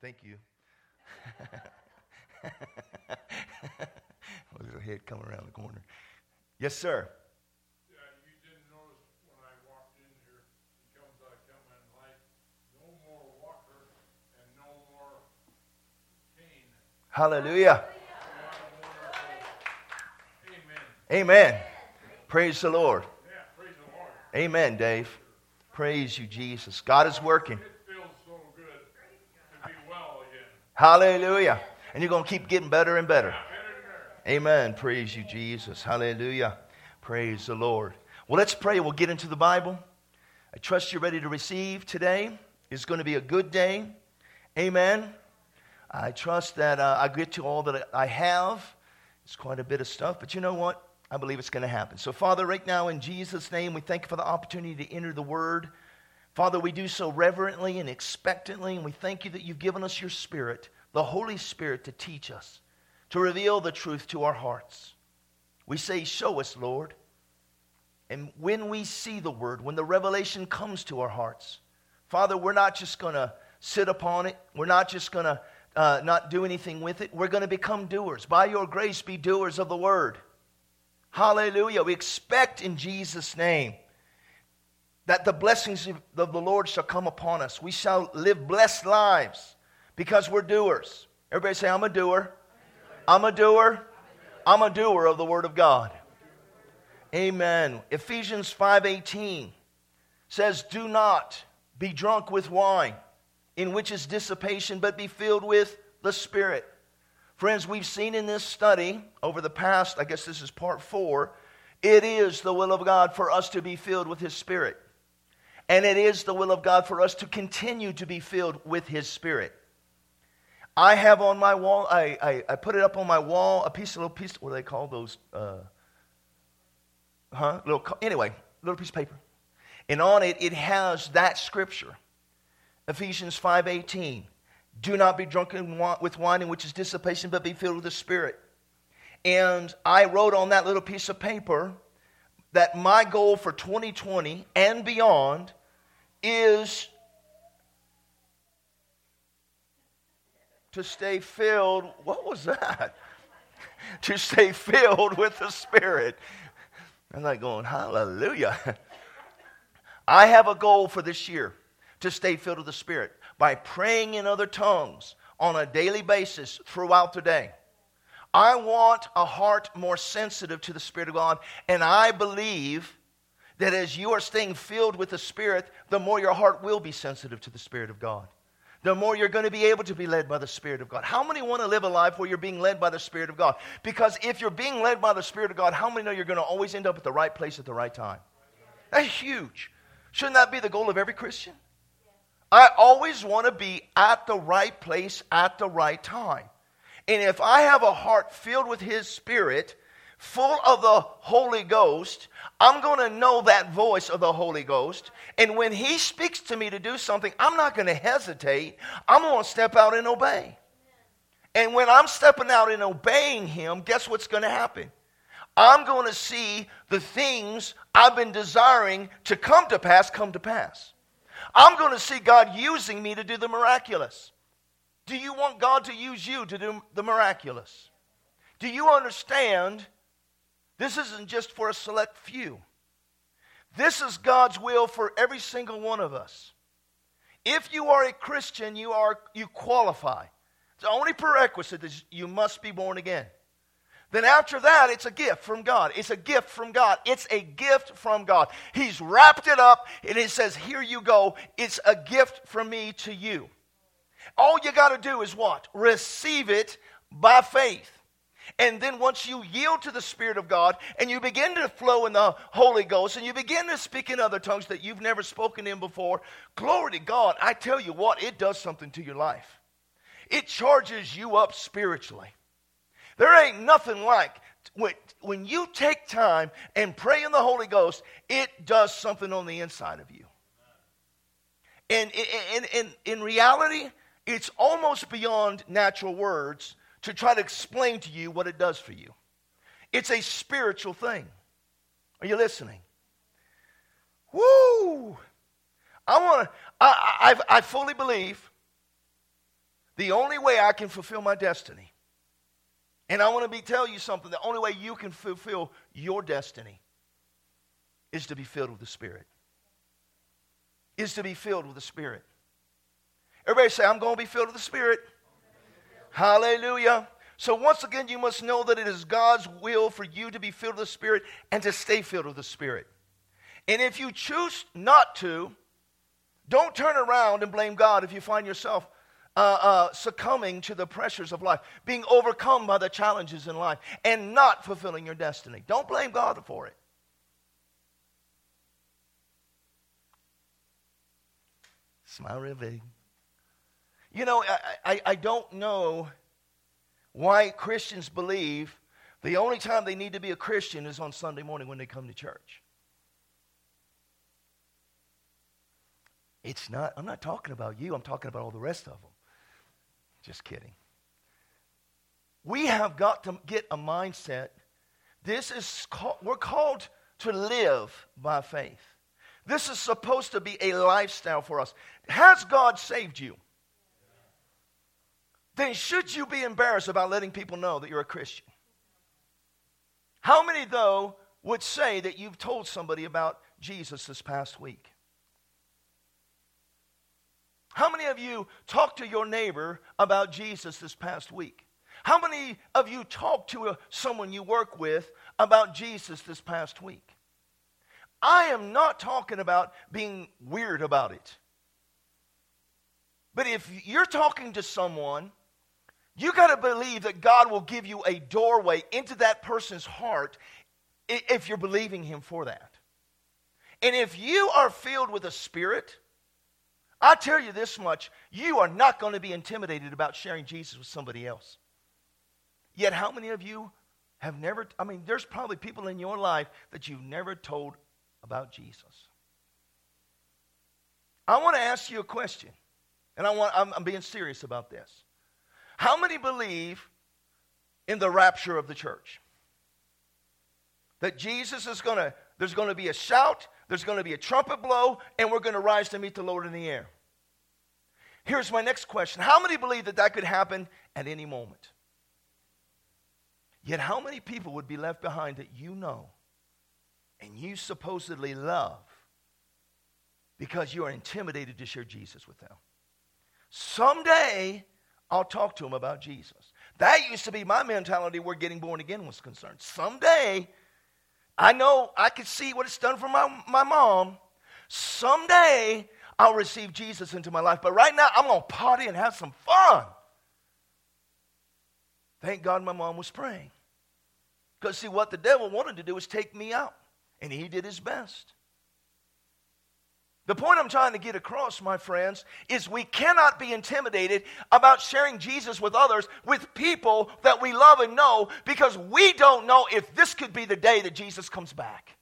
Thank you. Oh, a little head coming around the corner. Yes, sir. Yeah, you didn't notice when I walked in here, he comes, I come in light, no more walker and no more cane. Hallelujah. Amen. Amen. Praise the Lord. Yeah, praise the Lord. Amen, Dave. Praise you, Jesus. God is working. It feels so good to be well again. Hallelujah. And you're going to keep getting better and better. Amen. Praise you, Jesus. Hallelujah. Praise the Lord. Well, let's pray. We'll get into the Bible. I trust you're ready to receive today. It's going to be a good day. Amen. I trust that uh, I get to all that I have. It's quite a bit of stuff, but you know what? I believe it's going to happen. So, Father, right now, in Jesus' name, we thank you for the opportunity to enter the Word. Father, we do so reverently and expectantly, and we thank you that you've given us your Spirit, the Holy Spirit, to teach us, to reveal the truth to our hearts. We say, Show us, Lord. And when we see the Word, when the revelation comes to our hearts, Father, we're not just going to sit upon it, we're not just going to uh, not do anything with it. We're going to become doers. By your grace, be doers of the Word. Hallelujah. We expect in Jesus' name that the blessings of the Lord shall come upon us. We shall live blessed lives because we're doers. Everybody say, I'm a doer. I'm a doer. I'm a doer of the Word of God. Amen. Ephesians 5:18 says, "Do not be drunk with wine, in which is dissipation, but be filled with the Spirit." Friends, we've seen in this study over the past, I guess this is part four, it is the will of God for us to be filled with His Spirit. And it is the will of God for us to continue to be filled with His Spirit. I have on my wall, I, I, I put it up on my wall, a piece, a little piece, what do they call those? Uh, huh? Little, anyway, little piece of paper. And on it, it has that scripture, Ephesians 5.18. Do not be drunken with wine in which is dissipation, but be filled with the Spirit. And I wrote on that little piece of paper that my goal for 2020 and beyond is to stay filled. What was that? to stay filled with the Spirit. I'm like going, hallelujah. I have a goal for this year to stay filled with the Spirit by praying in other tongues on a daily basis throughout the day. I want a heart more sensitive to the Spirit of God, and I believe that as you are staying filled with the Spirit, the more your heart will be sensitive to the Spirit of God. The more you're going to be able to be led by the Spirit of God. How many want to live a life where you're being led by the Spirit of God? Because if you're being led by the Spirit of God, how many know you're going to always end up at the right place at the right time? That's huge. Shouldn't that be the goal of every Christian? I always want to be at the right place at the right time. And if I have a heart filled with His Spirit, full of the Holy Ghost, I'm going to know that voice of the Holy Ghost. And when He speaks to me to do something, I'm not going to hesitate. I'm going to step out and obey. And when I'm stepping out and obeying Him, guess what's going to happen? I'm going to see the things I've been desiring to come to pass come to pass. I'm going to see God using me to do the miraculous. Do you want God to use you to do the miraculous? Do you understand this isn't just for a select few? This is God's will for every single one of us. If you are a Christian, you are you qualify. The only prerequisite is you must be born again. Then after that, it's a gift from God. It's a gift from God. It's a gift from God. He's wrapped it up and he says, Here you go. It's a gift from me to you. All you got to do is what? Receive it by faith. And then once you yield to the Spirit of God and you begin to flow in the Holy Ghost and you begin to speak in other tongues that you've never spoken in before, glory to God, I tell you what, it does something to your life. It charges you up spiritually. There ain't nothing like when, when you take time and pray in the Holy Ghost, it does something on the inside of you. And in, in, in reality, it's almost beyond natural words to try to explain to you what it does for you. It's a spiritual thing. Are you listening? Woo! I want to, I, I, I fully believe The only way I can fulfill my destiny, and I want to be tell you something, the only way you can fulfill your destiny is to be filled with the Spirit. Is to be filled with the Spirit. Everybody say, I'm going to be filled with the Spirit. Hallelujah. So, once again, you must know that it is God's will for you to be filled with the Spirit and to stay filled with the Spirit. And if you choose not to, don't turn around and blame God if you find yourself uh, uh, succumbing to the pressures of life, being overcome by the challenges in life, and not fulfilling your destiny. Don't blame God for it. Smile real big. You know, I, I, I don't know why Christians believe the only time they need to be a Christian is on Sunday morning when they come to church. It's not, I'm not talking about you, I'm talking about all the rest of them. Just kidding. We have got to get a mindset. This is, we're called to live by faith. This is supposed to be a lifestyle for us. Has God saved you? Then should you be embarrassed about letting people know that you're a Christian? How many, though, would say that you've told somebody about Jesus this past week? How many of you talked to your neighbor about Jesus this past week? How many of you talked to a, someone you work with about Jesus this past week? I am not talking about being weird about it. But if you're talking to someone, you got to believe that God will give you a doorway into that person's heart if you're believing Him for that. And if you are filled with a spirit, I tell you this much you are not going to be intimidated about sharing Jesus with somebody else. Yet, how many of you have never, I mean, there's probably people in your life that you've never told about Jesus. I want to ask you a question, and I want, I'm, I'm being serious about this. How many believe in the rapture of the church? That Jesus is going to, there's going to be a shout, there's going to be a trumpet blow, and we're going to rise to meet the Lord in the air. Here's my next question How many believe that that could happen at any moment? Yet, how many people would be left behind that you know and you supposedly love because you are intimidated to share Jesus with them? Someday, I'll talk to them about Jesus. That used to be my mentality where getting born again was concerned. Someday, I know I could see what it's done for my, my mom. Someday I'll receive Jesus into my life. But right now I'm going to party and have some fun. Thank God my mom was praying. Because, see, what the devil wanted to do was take me out. And he did his best. The point I'm trying to get across, my friends, is we cannot be intimidated about sharing Jesus with others, with people that we love and know, because we don't know if this could be the day that Jesus comes back.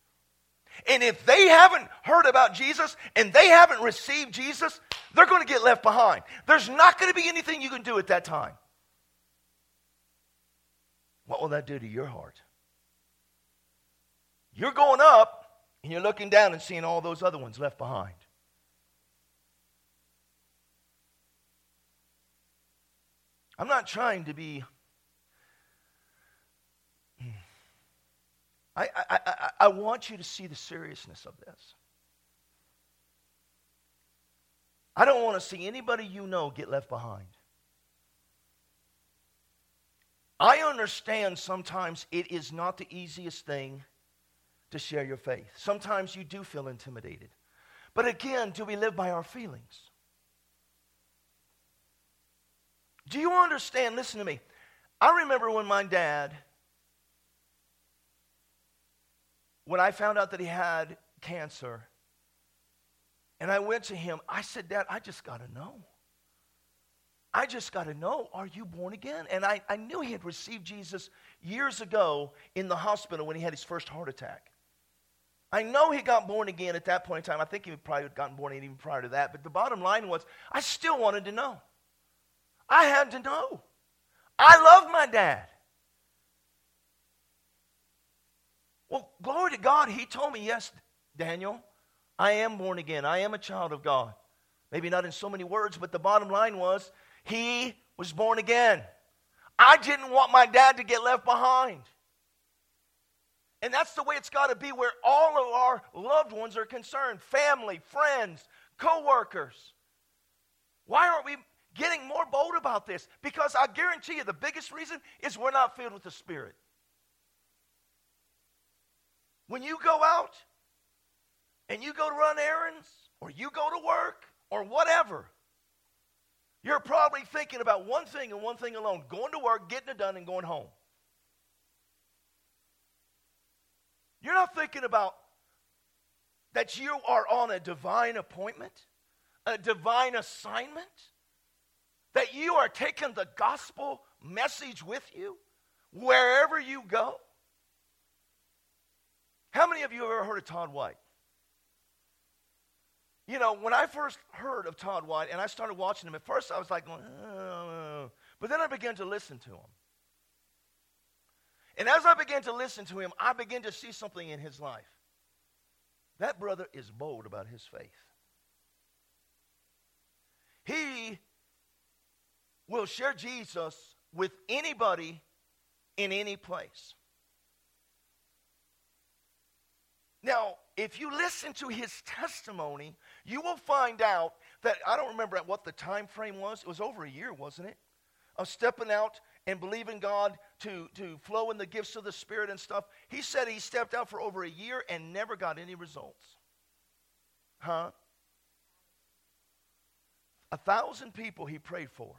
And if they haven't heard about Jesus and they haven't received Jesus, they're going to get left behind. There's not going to be anything you can do at that time. What will that do to your heart? You're going up and you're looking down and seeing all those other ones left behind. I'm not trying to be. I, I, I, I want you to see the seriousness of this. I don't want to see anybody you know get left behind. I understand sometimes it is not the easiest thing to share your faith. Sometimes you do feel intimidated. But again, do we live by our feelings? Do you understand? Listen to me. I remember when my dad, when I found out that he had cancer, and I went to him, I said, Dad, I just got to know. I just got to know, are you born again? And I, I knew he had received Jesus years ago in the hospital when he had his first heart attack. I know he got born again at that point in time. I think he probably had gotten born again even prior to that. But the bottom line was, I still wanted to know. I had to know. I love my dad. Well, glory to God, he told me, yes, Daniel, I am born again. I am a child of God. Maybe not in so many words, but the bottom line was, he was born again. I didn't want my dad to get left behind. And that's the way it's got to be where all of our loved ones are concerned family, friends, co workers. Why aren't we getting more bold about this? Because I guarantee you the biggest reason is we're not filled with the Spirit. When you go out and you go to run errands, or you go to work, or whatever, you're probably thinking about one thing and one thing alone going to work, getting it done, and going home. You're not thinking about that you are on a divine appointment, a divine assignment, that you are taking the gospel message with you wherever you go. How many of you have ever heard of Todd White? You know, when I first heard of Todd White and I started watching him, at first I was like, oh. but then I began to listen to him. And as I began to listen to him, I began to see something in his life. That brother is bold about his faith. He will share Jesus with anybody in any place. Now, if you listen to his testimony, you will find out that I don't remember what the time frame was. It was over a year, wasn't it? Of stepping out and believing God to, to flow in the gifts of the Spirit and stuff. He said he stepped out for over a year and never got any results. Huh? A thousand people he prayed for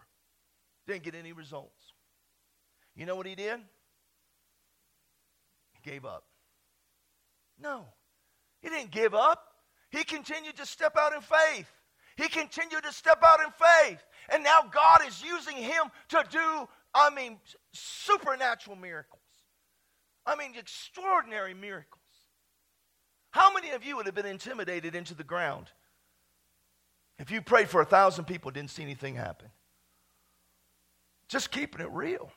didn't get any results. You know what he did? He gave up. No, he didn't give up. He continued to step out in faith. He continued to step out in faith. And now God is using him to do, I mean, supernatural miracles. I mean, extraordinary miracles. How many of you would have been intimidated into the ground if you prayed for a thousand people didn't see anything happen? Just keeping it real.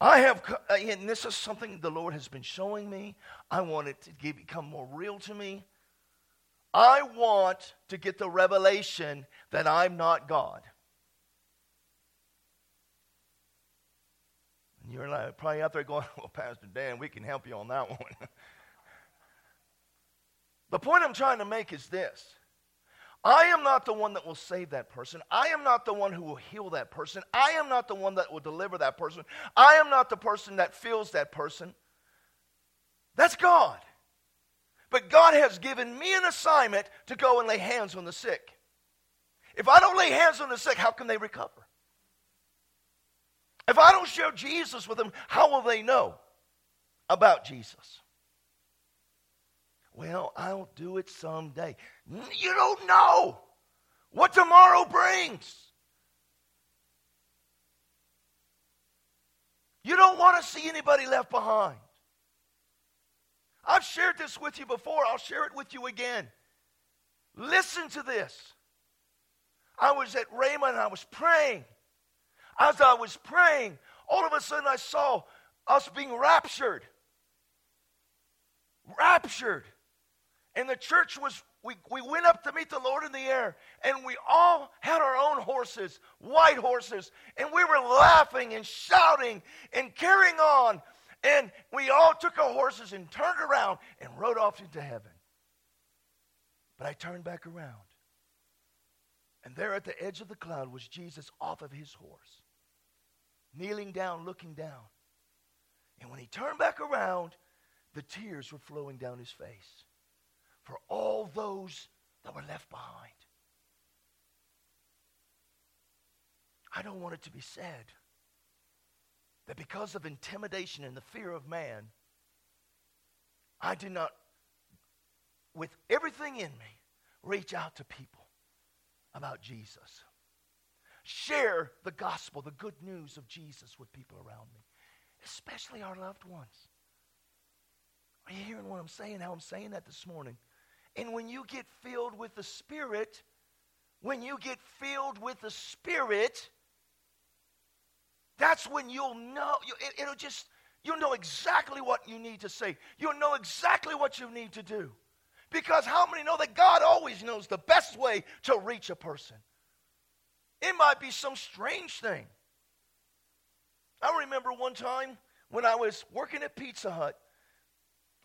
I have, uh, and this is something the Lord has been showing me. I want it to become more real to me. I want to get the revelation that I'm not God. And you're like, probably out there going, well, Pastor Dan, we can help you on that one. the point I'm trying to make is this I am not the one that will save that person. I am not the one who will heal that person. I am not the one that will deliver that person. I am not the person that fills that person. That's God. But God has given me an assignment to go and lay hands on the sick. If I don't lay hands on the sick, how can they recover? If I don't share Jesus with them, how will they know about Jesus? Well, I'll do it someday. You don't know what tomorrow brings. You don't want to see anybody left behind. I've shared this with you before. I'll share it with you again. Listen to this. I was at Rhema and I was praying. As I was praying, all of a sudden I saw us being raptured. Raptured. And the church was, we, we went up to meet the Lord in the air, and we all had our own horses, white horses, and we were laughing and shouting and carrying on. And we all took our horses and turned around and rode off into heaven. But I turned back around. And there at the edge of the cloud was Jesus off of his horse, kneeling down, looking down. And when he turned back around, the tears were flowing down his face for all those that were left behind. I don't want it to be said that because of intimidation and the fear of man, I did not, with everything in me, reach out to people about Jesus. Share the gospel, the good news of Jesus with people around me, especially our loved ones. Are you hearing what I'm saying? How I'm saying that this morning? And when you get filled with the Spirit, when you get filled with the Spirit, that's when you'll know, it, it'll just, you'll know exactly what you need to say. You'll know exactly what you need to do. Because how many know that God always knows the best way to reach a person? It might be some strange thing. I remember one time when I was working at Pizza Hut.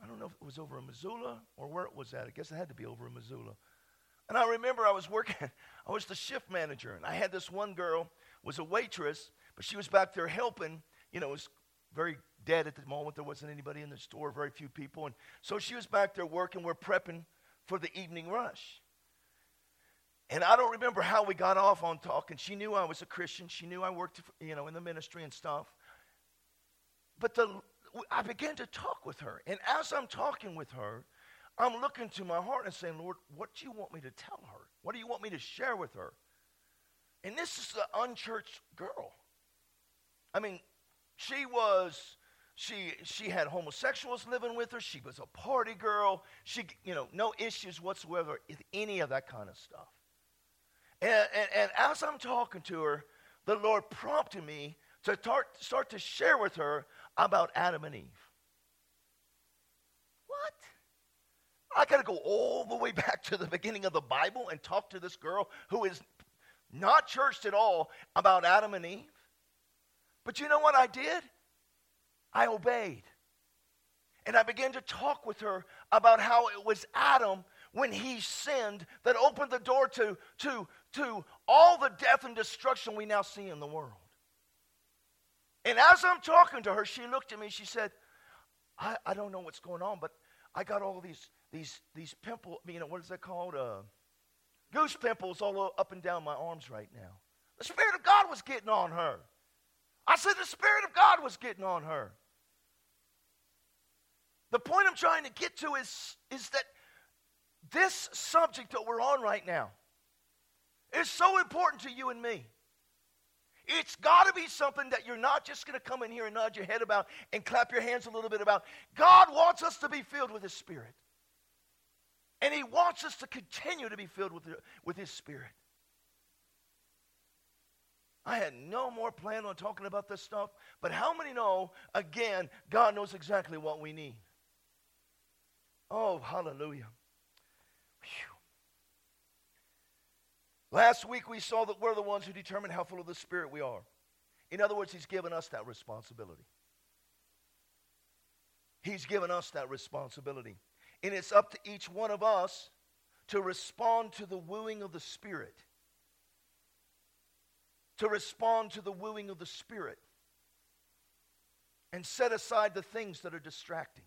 I don't know if it was over in Missoula or where it was at. I guess it had to be over in Missoula. And I remember I was working, I was the shift manager, and I had this one girl, was a waitress, but she was back there helping. You know, it was very dead at the moment. There wasn't anybody in the store, very few people. And so she was back there working. We're prepping for the evening rush. And I don't remember how we got off on talking. She knew I was a Christian. She knew I worked, you know, in the ministry and stuff. But the, I began to talk with her. And as I'm talking with her, I'm looking to my heart and saying, Lord, what do you want me to tell her? What do you want me to share with her? And this is the unchurched girl. I mean, she was she she had homosexuals living with her. She was a party girl. She you know no issues whatsoever with any of that kind of stuff. And, and, and as I'm talking to her, the Lord prompted me to start, start to share with her about Adam and Eve. What? I got to go all the way back to the beginning of the Bible and talk to this girl who is not churched at all about Adam and Eve? But you know what I did? I obeyed. And I began to talk with her about how it was Adam when he sinned that opened the door to, to, to all the death and destruction we now see in the world. And as I'm talking to her, she looked at me, she said, I, I don't know what's going on, but I got all these, these, these pimple, you know, what is that called? Uh, goose pimples all up and down my arms right now. The Spirit of God was getting on her. I said, the Spirit of God was getting on her. The point I'm trying to get to is, is that this subject that we're on right now is so important to you and me. It's got to be something that you're not just going to come in here and nod your head about and clap your hands a little bit about. God wants us to be filled with His Spirit. And He wants us to continue to be filled with, with His Spirit. I had no more plan on talking about this stuff, but how many know, again, God knows exactly what we need? Oh, hallelujah. Last week we saw that we're the ones who determine how full of the Spirit we are. In other words, He's given us that responsibility. He's given us that responsibility. And it's up to each one of us to respond to the wooing of the Spirit. To respond to the wooing of the Spirit. And set aside the things that are distracting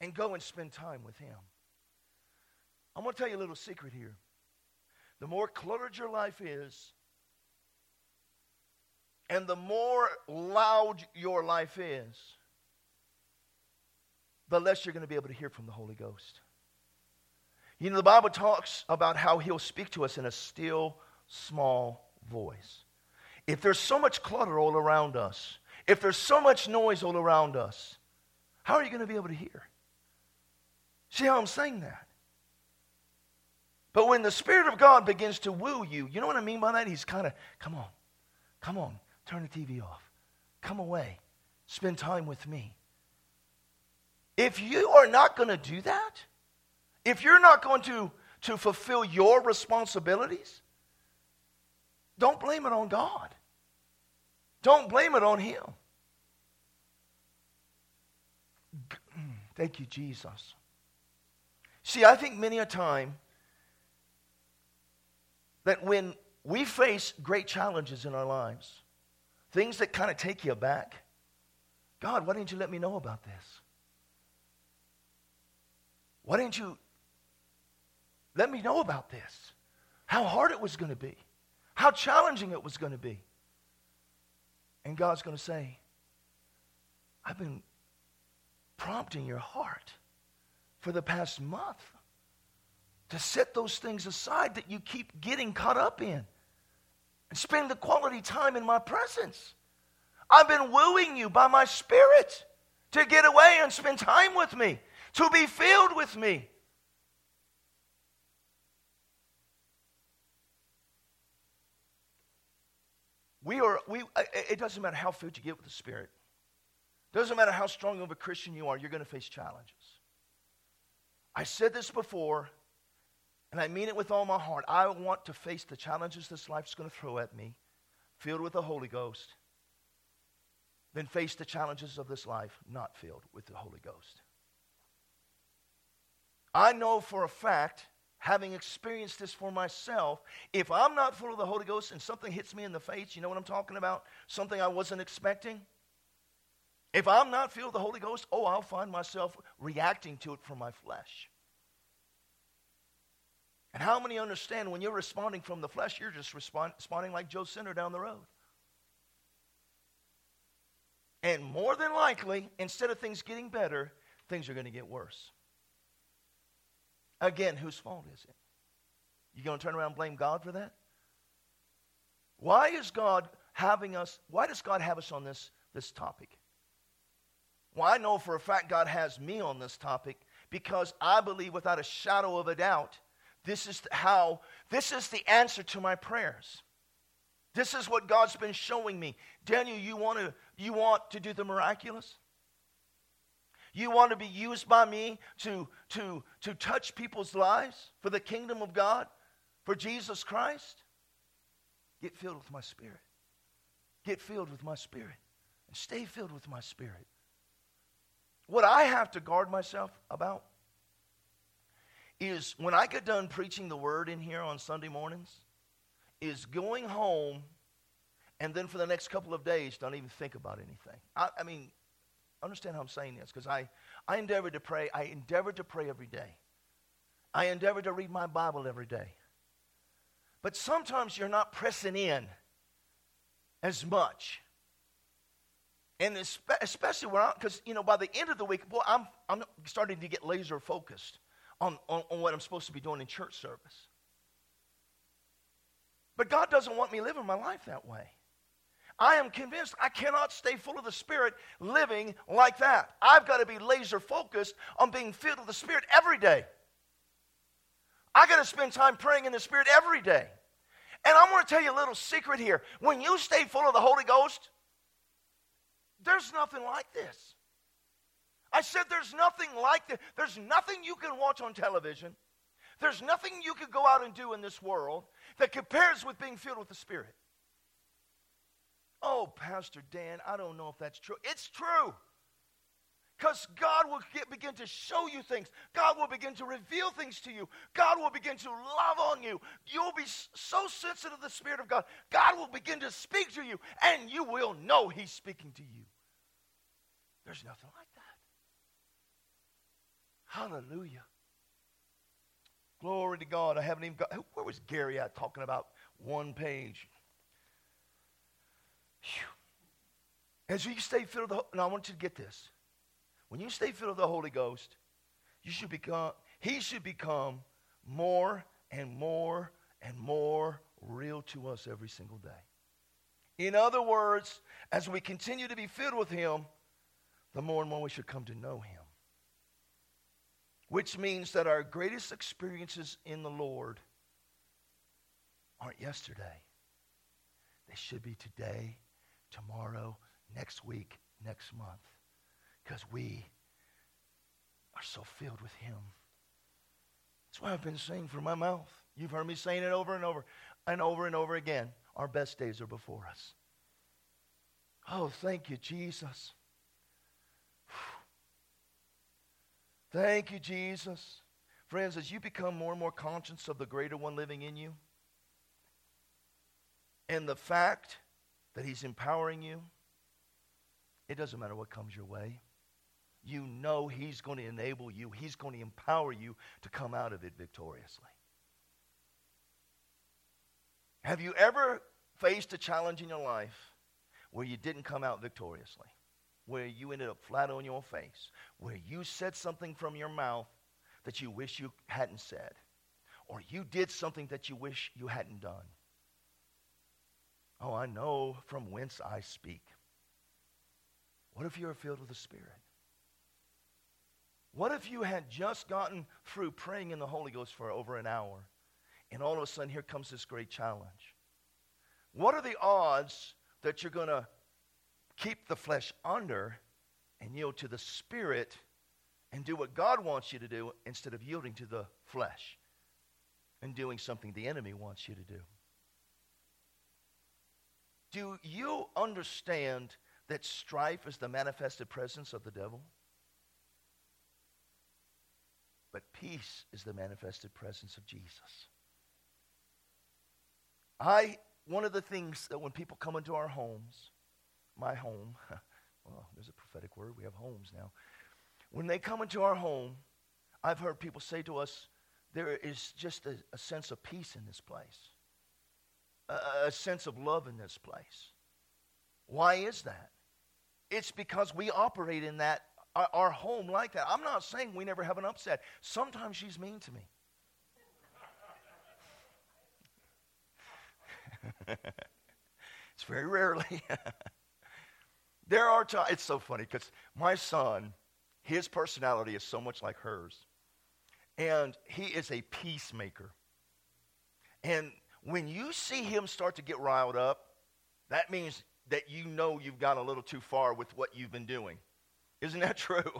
and go and spend time with Him. I'm going to tell you a little secret here. The more cluttered your life is, and the more loud your life is, the less you're going to be able to hear from the Holy Ghost. You know, the Bible talks about how He'll speak to us in a still, small voice. If there's so much clutter all around us, if there's so much noise all around us, how are you going to be able to hear? See how I'm saying that? But when the Spirit of God begins to woo you, you know what I mean by that? He's kind of, come on, come on, turn the TV off, come away, spend time with me. If you are not going to do that, if you're not going to, to fulfill your responsibilities, don't blame it on God. Don't blame it on Him. Mm, thank you, Jesus. See, I think many a time that when we face great challenges in our lives, things that kind of take you aback, God, why didn't you let me know about this? Why didn't you let me know about this? How hard it was going to be, how challenging it was going to be. And God's going to say, I've been prompting your heart for the past month to set those things aside that you keep getting caught up in and spend the quality time in my presence. I've been wooing you by my spirit to get away and spend time with me, to be filled with me. We are, we, it doesn't matter how filled you get with the Spirit. It doesn't matter how strong of a Christian you are, you're going to face challenges. I said this before, and I mean it with all my heart, I want to face the challenges this life's going to throw at me, filled with the Holy Ghost, then face the challenges of this life not filled with the Holy Ghost. I know for a fact, having experienced this for myself, if I'm not full of the Holy Ghost and something hits me in the face, you know what I'm talking about? Something I wasn't expecting. If I'm not filled with the Holy Ghost, oh, I'll find myself reacting to it from my flesh. And how many understand when you're responding from the flesh, you're just respond, responding like Joe Center down the road? And more than likely, instead of things getting better, things are going to get worse. Again, whose fault is it? You going to turn around and blame God for that? Why is God having us, why does God have us on this, this topic? Well, I know for a fact God has me on this topic because I believe without a shadow of a doubt, this is how, this is the answer to my prayers. This is what God's been showing me. Daniel, you want to, you want to do the miraculous? You want to be used by me to, to, to touch people's lives for the kingdom of God, for Jesus Christ? Get filled with my spirit. Get filled with my spirit. And stay filled with my spirit. What I have to guard myself about is when I get done preaching the word in here on Sunday mornings, is going home and then for the next couple of days don't even think about anything. I, I mean, understand how I'm saying this because I, I endeavor to pray. I endeavor to pray every day. I endeavor to read my Bible every day. But sometimes you're not pressing in as much. And especially when because, you know, by the end of the week, boy, I'm, I'm starting to get laser focused on, on, on what I'm supposed to be doing in church service. But God doesn't want me living my life that way. I am convinced I cannot stay full of the Spirit living like that. I've got to be laser focused on being filled with the Spirit every day. I got to spend time praying in the Spirit every day. And I'm going to tell you a little secret here. When you stay full of the Holy Ghost, there's nothing like this. I said there's nothing like that. There's nothing you can watch on television. There's nothing you could go out and do in this world that compares with being filled with the Spirit. Oh, Pastor Dan, I don't know if that's true. It's true. Because God will get, begin to show you things. God will begin to reveal things to you. God will begin to love on you. You'll be so sensitive to the Spirit of God. God will begin to speak to you, and you will know He's speaking to you. There's nothing like that. Hallelujah. Glory to God. I haven't even got. Where was Gary at talking about one page? Whew. As you stay filled with the, now I want you to get this. When you stay filled with the Holy Ghost, you should become, he should become more and more and more real to us every single day. In other words, as we continue to be filled with him, the more and more we should come to know him. Which means that our greatest experiences in the Lord aren't yesterday. They should be today tomorrow, next week, next month, because we are so filled with Him. That's why I've been saying from my mouth. You've heard me saying it over and over and over and over again. Our best days are before us. Oh, thank you, Jesus. Thank you, Jesus. Friends, as you become more and more conscious of the greater one living in you, and the fact that He's empowering you, it doesn't matter what comes your way. You know He's going to enable you, He's going to empower you to come out of it victoriously. Have you ever faced a challenge in your life where you didn't come out victoriously? Where you ended up flat on your face? Where you said something from your mouth that you wish you hadn't said? Or you did something that you wish you hadn't done? Oh, I know from whence I speak. What if you are filled with the Spirit? What if you had just gotten through praying in the Holy Ghost for over an hour, and all of a sudden here comes this great challenge? What are the odds that you're going to keep the flesh under and yield to the Spirit and do what God wants you to do instead of yielding to the flesh? and doing something the enemy wants you to do. Do you understand that strife is the manifested presence of the devil? But peace is the manifested presence of Jesus. I, one of the things that when people come into our homes, my home, well, there's a prophetic word, we have homes now. When they come into our home, I've heard people say to us, there is just a, a sense of peace in this place, a, a sense of love in this place. Why is that? It's because we operate in that, our, our home like that. I'm not saying we never have an upset. Sometimes she's mean to me. it's very rarely. there are times, it's so funny because my son, his personality is so much like hers. And he is a peacemaker. And when you see him start to get riled up, that means that you know you've gone a little too far with what you've been doing. Isn't that true?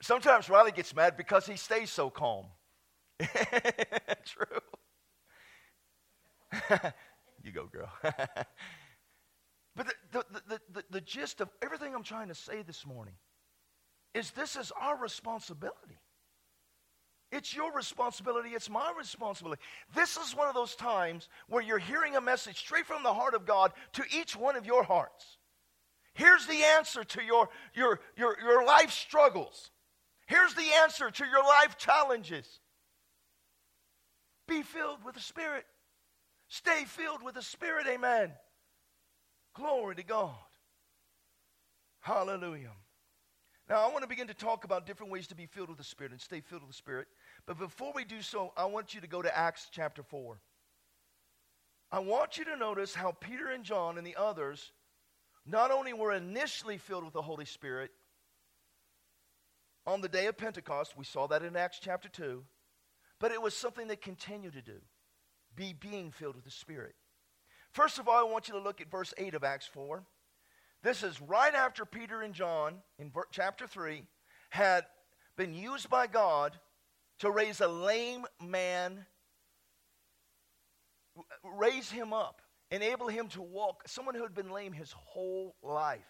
Sometimes Riley gets mad because he stays so calm. true. you go, girl. But the, the, the, the, the gist of everything I'm trying to say this morning is this is our responsibility. It's your responsibility. It's my responsibility. This is one of those times where you're hearing a message straight from the heart of God to each one of your hearts. Here's the answer to your, your, your, your life struggles. Here's the answer to your life challenges. Be filled with the Spirit. Stay filled with the Spirit. Amen. Glory to God. Hallelujah. Now, I want to begin to talk about different ways to be filled with the Spirit and stay filled with the Spirit. But before we do so, I want you to go to Acts chapter 4. I want you to notice how Peter and John and the others not only were initially filled with the Holy Spirit on the day of Pentecost, we saw that in Acts chapter 2, but it was something they continued to do be being filled with the Spirit. First of all, I want you to look at verse 8 of Acts 4. This is right after Peter and John, in chapter 3, had been used by God to raise a lame man, raise him up, enable him to walk, someone who had been lame his whole life.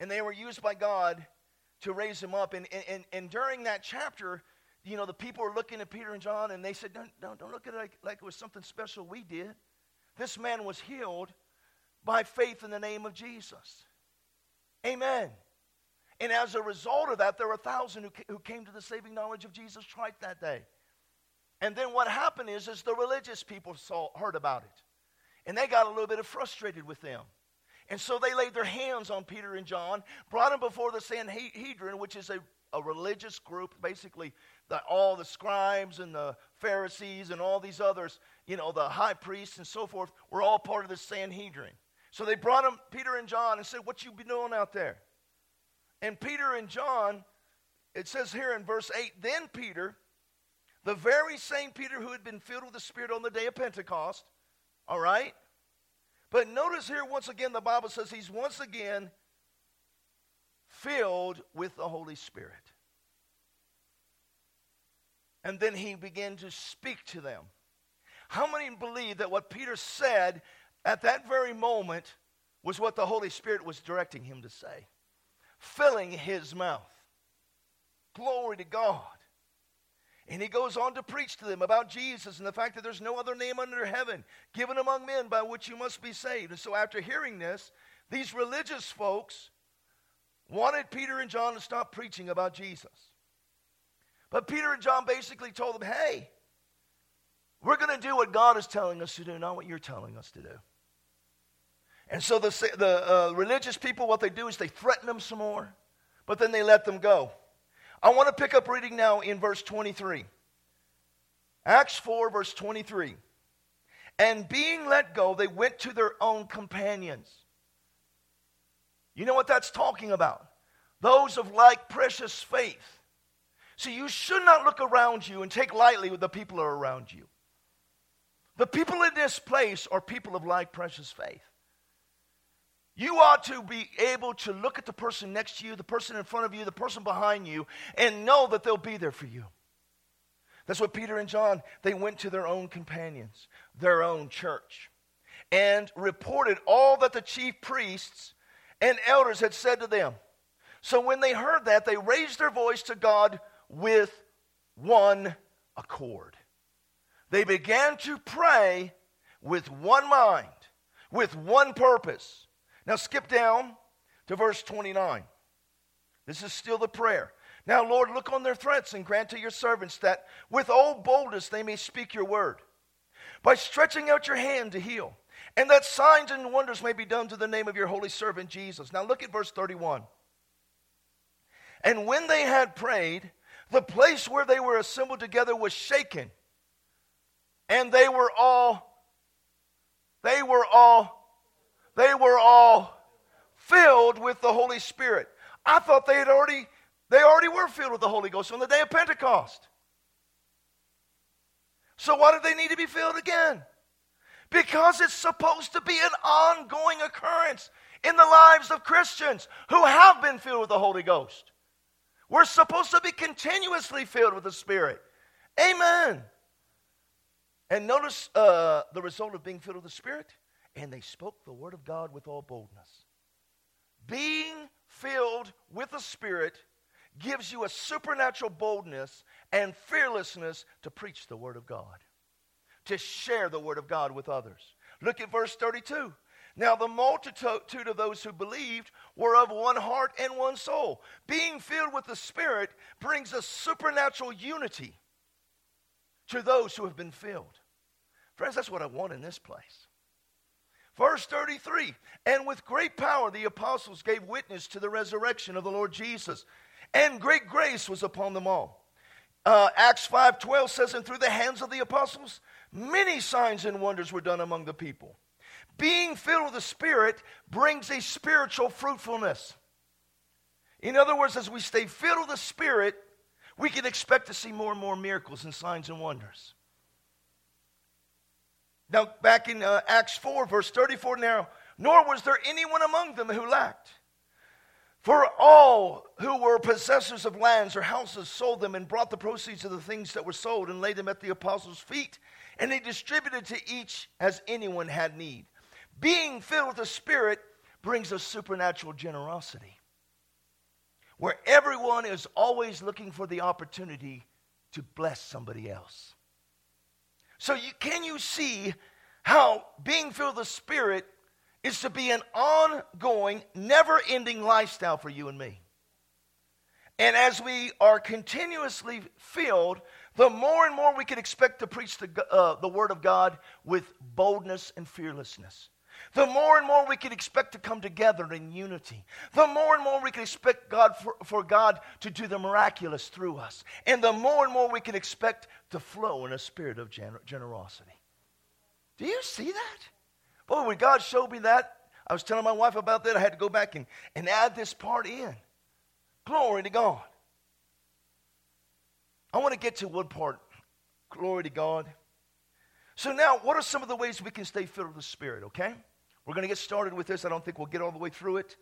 And they were used by God to raise him up. And, and, and during that chapter, you know, the people were looking at Peter and John and they said, Don't, don't, don't look at it like, like it was something special we did. This man was healed by faith in the name of Jesus. Amen. And as a result of that, there were a thousand who, who came to the saving knowledge of Jesus Christ that day. And then what happened is, is the religious people saw, heard about it. And they got a little bit frustrated with them. And so they laid their hands on Peter and John, brought them before the Sanhedrin, which is a, a religious group, basically the, all the scribes and the Pharisees and all these others, you know, the high priests and so forth, were all part of the Sanhedrin. So they brought them, Peter and John, and said, What you been doing out there? And Peter and John, it says here in verse 8, then Peter, the very same Peter who had been filled with the Spirit on the day of Pentecost, all right? But notice here once again, the Bible says he's once again filled with the Holy Spirit. And then he began to speak to them. How many believe that what Peter said at that very moment was what the Holy Spirit was directing him to say? filling his mouth. Glory to God. And he goes on to preach to them about Jesus and the fact that there's no other name under heaven given among men by which you must be saved. And so, after hearing this, these religious folks wanted Peter and John to stop preaching about Jesus. But Peter and John basically told them, hey, we're going to do what God is telling us to do, not what you're telling us to do. And so the, the uh, religious people, what they do is they threaten them some more, but then they let them go. I want to pick up reading now in verse 23. Acts 4, verse 23. And being let go, they went to their own companions. You know what that's talking about? Those of like precious faith. See, you should not look around you and take lightly with the people who are around you. The people in this place are people of like precious faith. You ought to be able to look at the person next to you, the person in front of you, the person behind you, and know that they'll be there for you. That's what Peter and John, they went to their own companions, their own church, and reported all that the chief priests and elders had said to them. So when they heard that, they raised their voice to God with one accord. They began to pray with one mind, with one purpose. Now skip down to verse 29. This is still the prayer. Now, Lord, look on their threats and grant to your servants that with all boldness they may speak your word, by stretching out your hand to heal, and that signs and wonders may be done to the name of your holy servant Jesus. Now, look at verse 31. And when they had prayed, the place where they were assembled together was shaken, and they were all, they were all, they were all filled with the Holy Spirit. I thought they had already they already were filled with the Holy Ghost on the day of Pentecost. So why do they need to be filled again? Because it's supposed to be an ongoing occurrence in the lives of Christians who have been filled with the Holy Ghost. We're supposed to be continuously filled with the Spirit. Amen. And notice uh, the result of being filled with the Spirit. And they spoke the word of God with all boldness. Being filled with the Spirit gives you a supernatural boldness and fearlessness to preach the Word of God, to share the Word of God with others. Look at verse 32. Now, the multitude of those who believed were of one heart and one soul. Being filled with the Spirit brings a supernatural unity to those who have been filled. Friends, that's what I want in this place. Verse 33 And with great power the apostles gave witness to the resurrection of the Lord Jesus, and great grace was upon them all. Uh, Acts 5:12 says, "And through the hands of the apostles, many signs and wonders were done among the people." Being filled with the Spirit brings a spiritual fruitfulness. In other words, as we stay filled with the Spirit, we can expect to see more and more miracles and signs and wonders. Now, back in uh, Acts 4, verse 34, now, nor was there anyone among them who lacked. For all who were possessors of lands or houses sold them and brought the proceeds of the things that were sold and laid them at the apostles' feet, and they distributed to each as anyone had need. Being filled with the Spirit brings a supernatural generosity where everyone is always looking for the opportunity to bless somebody else. So, you, can you see how being filled with the Spirit is to be an ongoing, never ending lifestyle for you and me. And as we are continuously filled, the more and more we can expect to preach the, uh, the Word of God with boldness and fearlessness. The more and more we can expect to come together in unity. The more and more we can expect God for, for God to do the miraculous through us. And the more and more we can expect to flow in a spirit of gener- generosity. Do you see that? Boy, when God showed me that, I was telling my wife about that. I had to go back and, and add this part in. Glory to God. I want to get to one part. Glory to God. So, now, what are some of the ways we can stay filled with the Spirit, okay? We're going to get started with this. I don't think we'll get all the way through it.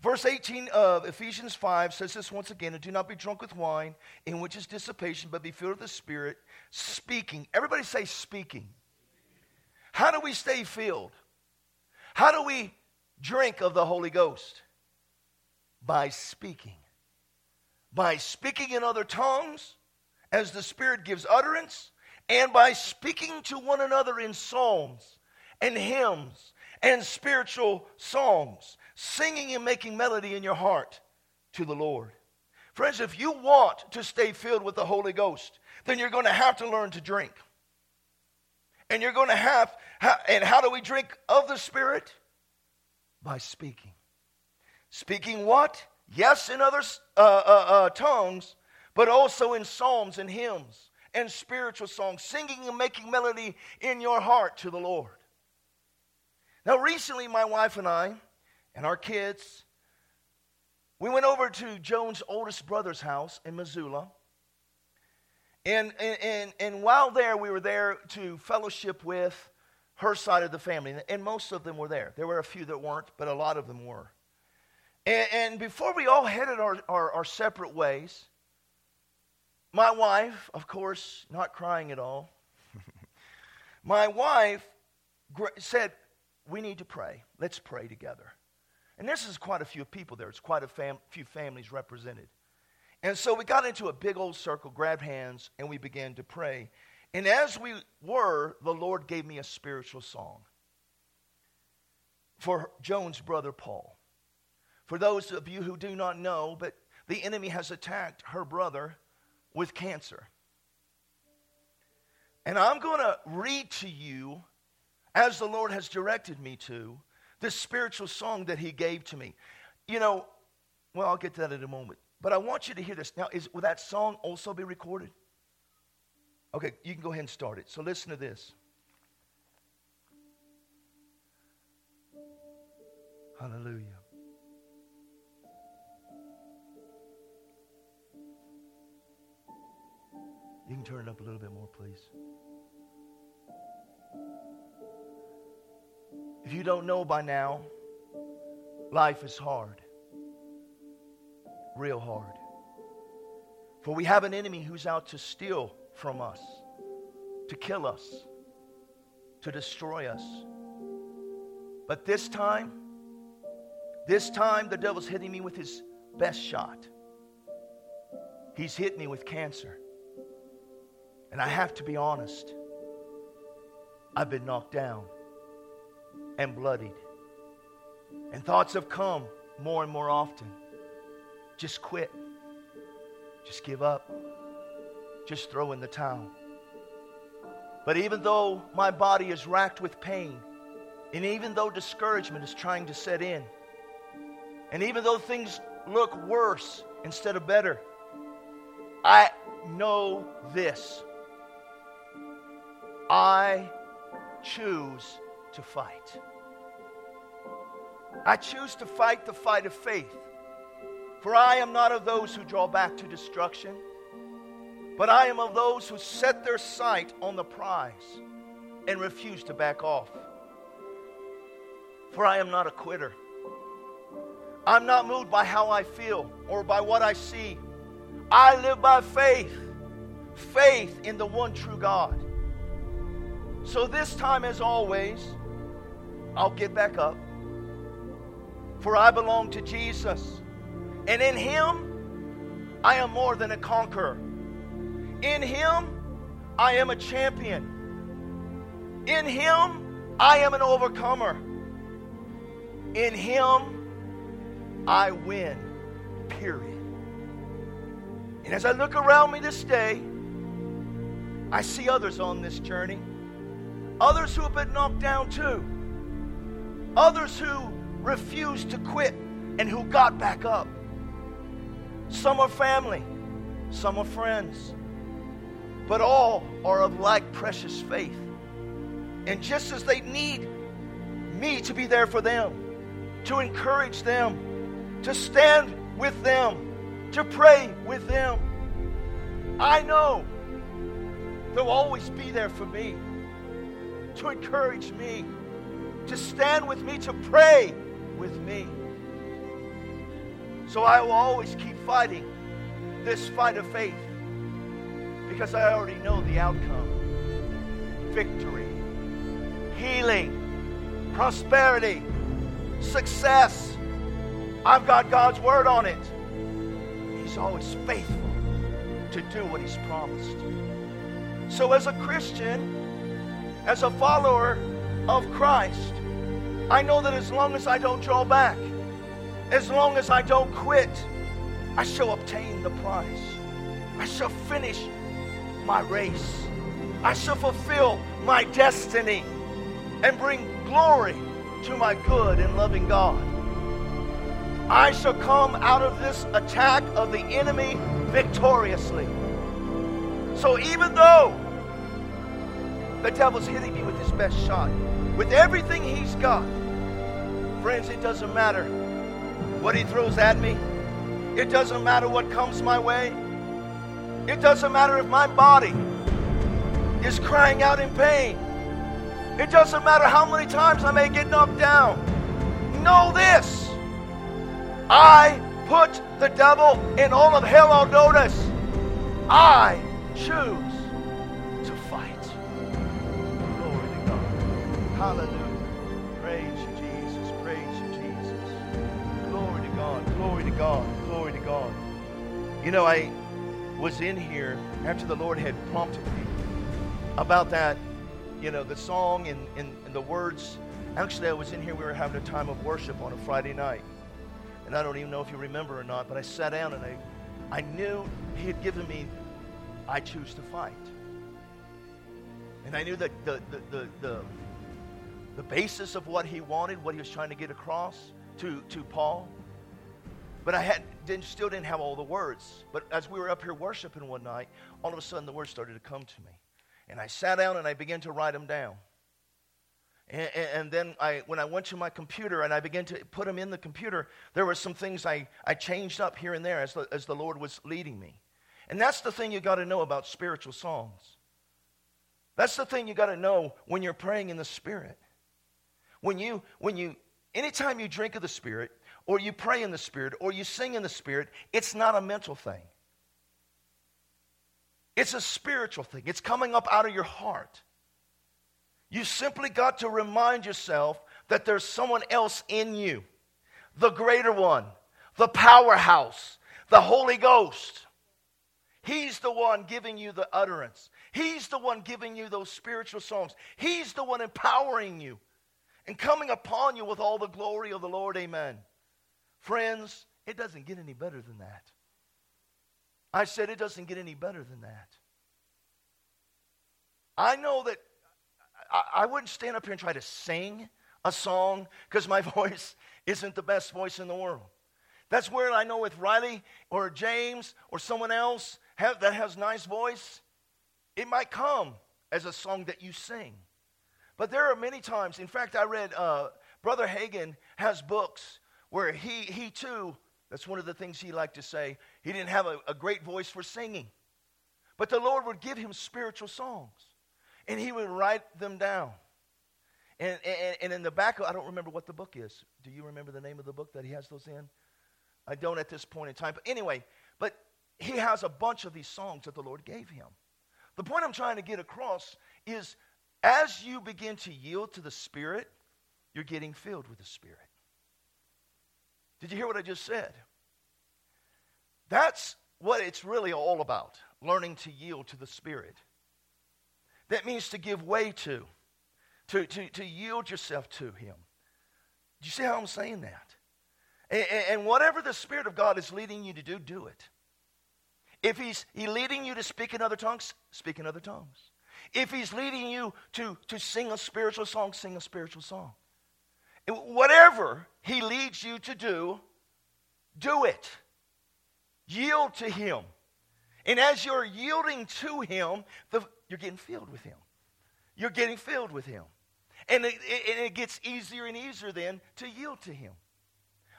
Verse 18 of Ephesians 5 says this once again and do not be drunk with wine, in which is dissipation, but be filled with the Spirit, speaking. Everybody say speaking. How do we stay filled? How do we drink of the Holy Ghost? By speaking. By speaking in other tongues as the Spirit gives utterance, and by speaking to one another in psalms and hymns and spiritual songs, singing and making melody in your heart to the Lord. Friends, if you want to stay filled with the Holy Ghost, then you're going to have to learn to drink. And you're going to have, and how do we drink of the Spirit? By speaking. Speaking what? Yes, in other uh, uh, uh, tongues, but also in psalms and hymns and spiritual songs, singing and making melody in your heart to the Lord. Now, recently, my wife and I and our kids, we went over to Joan's oldest brother's house in Missoula and, and, and while there, we were there to fellowship with her side of the family. And most of them were there. There were a few that weren't, but a lot of them were. And, and before we all headed our, our, our separate ways, my wife, of course, not crying at all, my wife said, We need to pray. Let's pray together. And this is quite a few people there. It's quite a fam- few families represented. And so we got into a big old circle, grabbed hands, and we began to pray. And as we were, the Lord gave me a spiritual song for Joan's brother Paul. For those of you who do not know, but the enemy has attacked her brother with cancer. And I'm going to read to you, as the Lord has directed me to, this spiritual song that He gave to me. You know, well, I'll get to that in a moment. But I want you to hear this. Now, is, will that song also be recorded? Okay, you can go ahead and start it. So listen to this. Hallelujah. You can turn it up a little bit more, please. If you don't know by now, life is hard. Real hard. For we have an enemy who's out to steal from us, to kill us, to destroy us. But this time, this time the devil's hitting me with his best shot. He's hit me with cancer. And I have to be honest. I've been knocked down and bloodied. And thoughts have come more and more often. Just quit. Just give up. Just throw in the towel. But even though my body is racked with pain, and even though discouragement is trying to set in, and even though things look worse instead of better, I know this I choose to fight. I choose to fight the fight of faith. For I am not of those who draw back to destruction, but I am of those who set their sight on the prize and refuse to back off. For I am not a quitter. I'm not moved by how I feel or by what I see. I live by faith, faith in the one true God. So this time, as always, I'll get back up. For I belong to Jesus. And in Him, I am more than a conqueror. In Him, I am a champion. In Him, I am an overcomer. In Him, I win. Period. And as I look around me this day, I see others on this journey. Others who have been knocked down too. Others who refused to quit and who got back up. Some are family, some are friends, but all are of like precious faith. And just as they need me to be there for them, to encourage them, to stand with them, to pray with them, I know they'll always be there for me to encourage me, to stand with me, to pray with me. So I will always keep fighting this fight of faith because I already know the outcome victory, healing, prosperity, success. I've got God's word on it. He's always faithful to do what He's promised. So, as a Christian, as a follower of Christ, I know that as long as I don't draw back, as long as I don't quit, I shall obtain the prize. I shall finish my race. I shall fulfill my destiny and bring glory to my good and loving God. I shall come out of this attack of the enemy victoriously. So even though the devil's hitting me with his best shot. With everything he's got. Friends, it doesn't matter what he throws at me. It doesn't matter what comes my way. It doesn't matter if my body is crying out in pain. It doesn't matter how many times I may get knocked down. Know this. I put the devil in all of hell on notice. I choose Hallelujah. Praise you, Jesus. Praise you, Jesus. Glory to God. Glory to God. Glory to God. You know, I was in here after the Lord had prompted me about that, you know, the song and, and, and the words. Actually, I was in here, we were having a time of worship on a Friday night. And I don't even know if you remember or not, but I sat down and I, I knew He had given me, I choose to fight. And I knew that the, the, the, the, the basis of what He wanted, what He was trying to get across to, to Paul. But I had, didn't, still didn't have all the words. But as we were up here worshiping one night, all of a sudden the words started to come to me. And I sat down and I began to write them down. And, and, then I, when I went to my computer and I began to put them in the computer, there were some things I, I changed up here and there as the, as the Lord was leading me. And that's the thing you got to know about spiritual songs. That's the thing you got to know when you're praying in the Spirit. When you, when you, anytime you drink of the Spirit, or you pray in the Spirit, or you sing in the Spirit, it's not a mental thing. It's a spiritual thing. It's coming up out of your heart. You simply got to remind yourself that there's someone else in you the greater one, the powerhouse, the Holy Ghost. He's the one giving you the utterance. He's the one giving you those spiritual songs. He's the one empowering you and coming upon you with all the glory of the Lord. Amen. Friends, it doesn't get any better than that. I said it doesn't get any better than that. I know that I, wouldn't stand up here and try to sing a song because my voice isn't the best voice in the world. That's where I know with Riley or James or someone else have, that has nice voice, it might come as a song that you sing. But there are many times, in fact, I read uh, Brother Hagin has books where he, he too, that's one of the things he liked to say, he didn't have a, a great voice for singing. But the Lord would give him spiritual songs and he would write them down. And, and, and in the back, I don't remember what the book is. Do you remember the name of the book that he has those in? I don't at this point in time. But anyway, but he has a bunch of these songs that the Lord gave him. The point I'm trying to get across is as you begin to yield to the Spirit, you're getting filled with the Spirit. Did you hear what I just said? That's what it's really all about learning to yield to the Spirit. That means to give way to, to, to, to yield yourself to Him. Do you see how I'm saying that? And, and, whatever the Spirit of God is leading you to do, do it. If He's he leading you to speak in other tongues, speak in other tongues. If He's leading you to, to sing a spiritual song, sing a spiritual song. Whatever He leads you to do, do it. Yield to Him. And as you're yielding to Him, the, you're getting filled with Him. You're getting filled with Him. And it, it, and it gets easier and easier then to yield to Him.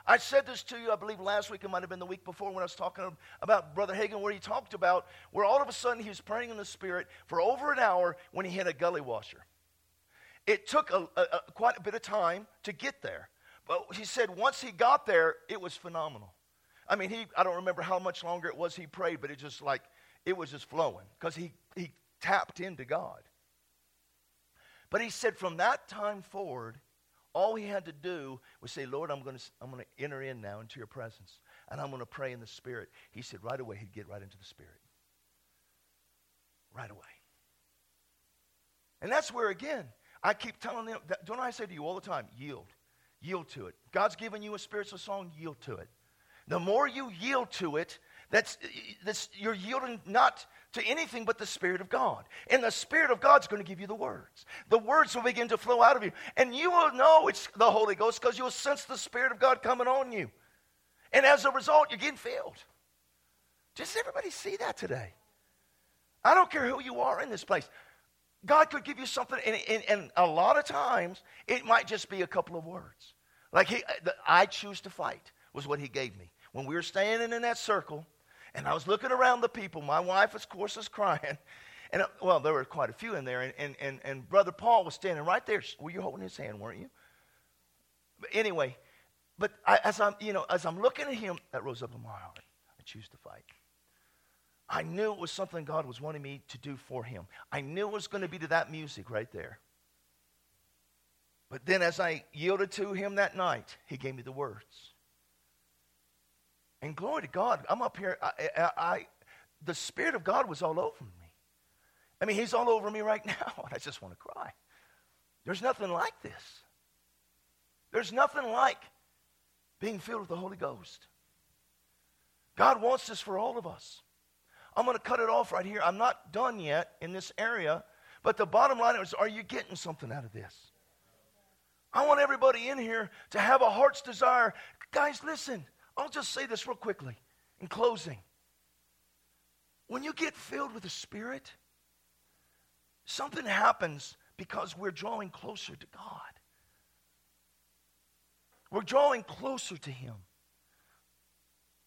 I said this to you, I believe last week, it might have been the week before when I was talking about Brother Hagin, where he talked about where all of a sudden he was praying in the Spirit for over an hour when he hit a gully washer. It took a, a, a, quite a bit of time to get there. But he said once he got there, it was phenomenal. I mean, he, I don't remember how much longer it was he prayed, but it just like, it was just flowing because he, he tapped into God. But he said from that time forward, all he had to do was say, Lord, I'm going to, I'm going to enter in now into your presence, and I'm going to pray in the Spirit. He said right away he'd get right into the Spirit. Right away. And that's where, again, I keep telling them, that, don't I say to you all the time, yield. Yield to it. God's given you a spiritual song, yield to it. The more you yield to it, that's, that's you're yielding not to anything but the Spirit of God. And the Spirit of God's going to give you the words. The words will begin to flow out of you. And you will know it's the Holy Ghost because you'll sense the Spirit of God coming on you. And as a result, you're getting filled. Does everybody see that today? I don't care who you are in this place. God could give you something, and, and, and a lot of times it might just be a couple of words. Like he, the, I choose to fight was what he gave me. When we were standing in that circle, and I was looking around the people. My wife, of course, was crying. And, uh, well, there were quite a few in there. And, and, and, and Brother Paul was standing right there. Were you holding his hand, weren't you? But anyway, but I, as, I'm, you know, as I'm looking at him, that rose up in my heart. I choose to fight. I knew it was something God was wanting me to do for Him. I knew it was going to be to that music right there. But then, as I yielded to Him that night, He gave me the words. And glory to God, I'm up here. I, I, I, the Spirit of God was all over me. I mean, He's all over me right now, and I just want to cry. There's nothing like this. There's nothing like being filled with the Holy Ghost. God wants this for all of us. I'm going to cut it off right here. I'm not done yet in this area, but the bottom line is are you getting something out of this? I want everybody in here to have a heart's desire. Guys, listen, I'll just say this real quickly in closing. When you get filled with the Spirit, something happens because we're drawing closer to God. We're drawing closer to Him.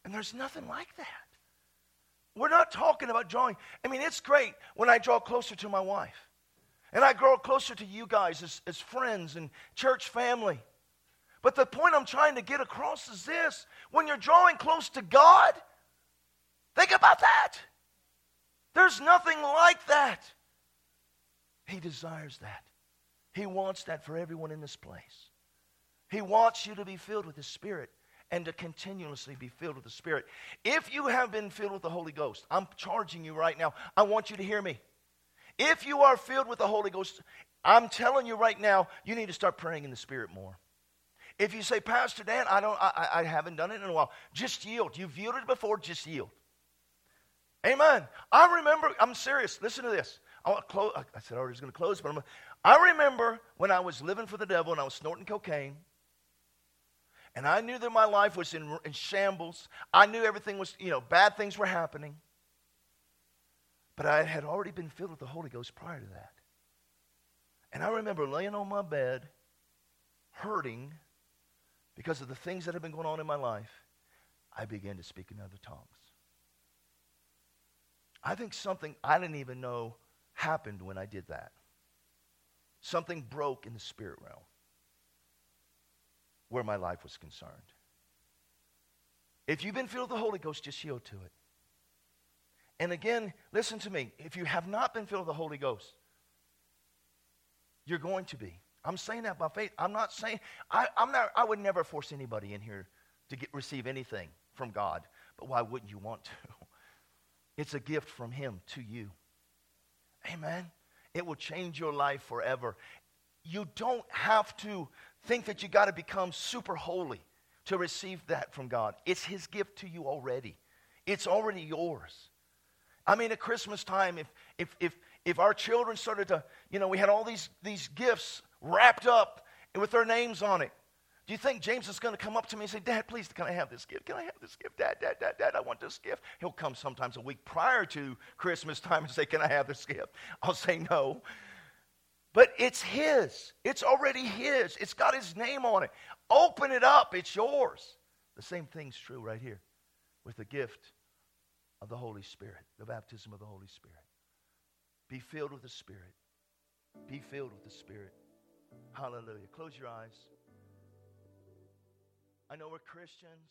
And there's nothing like that. We're not talking about drawing. I mean, it's great when I draw closer to my wife. And I grow closer to you guys as, as friends and church family. But the point I'm trying to get across is this when you're drawing close to God, think about that. There's nothing like that. He desires that. He wants that for everyone in this place. He wants you to be filled with the Spirit and to continuously be filled with the Spirit. If you have been filled with the Holy Ghost, I'm charging you right now. I want you to hear me. If you are filled with the Holy Ghost, I'm telling you right now, you need to start praying in the Spirit more. If you say, Pastor Dan, I don't, I, I haven't done it in a while, just yield. You've yielded before, just yield. Amen. I remember. I'm serious. Listen to this. I, close, I said I was going to close, but I'm, I remember when I was living for the devil and I was snorting cocaine. And I knew that my life was in, in shambles. I knew everything was, you know, bad things were happening. But I had already been filled with the Holy Ghost prior to that. And I remember laying on my bed, hurting because of the things that have been going on in my life. I began to speak in other tongues. I think something I didn't even know happened when I did that. Something broke in the spirit realm where my life was concerned. If you've been filled with the Holy Ghost, just yield to it. And again, listen to me. If you have not been filled with the Holy Ghost, you're going to be. I'm saying that by faith. I'm not saying I, am not. I would never force anybody in here to get receive anything from God. But why wouldn't you want to? It's a gift from Him to you. Amen. It will change your life forever. You don't have to think that you got to become super holy to receive that from God. It's His gift to you already. It's already yours. I mean, at Christmas time, if if if if our children started to, you know, we had all these these gifts wrapped up with their names on it. Do you think James is going to come up to me and say, Dad, please, can I have this gift? Can I have this gift? Dad, Dad, Dad, Dad, I want this gift. He'll come sometimes a week prior to Christmas time and say, Can I have this gift? I'll say no. But it's his. It's already his. It's got his name on it. Open it up. It's yours. The same thing's true right here with the gift of the Holy Spirit, the baptism of the Holy Spirit. Be filled with the Spirit. Be filled with the Spirit. Hallelujah. Close your eyes. I know we're Christians.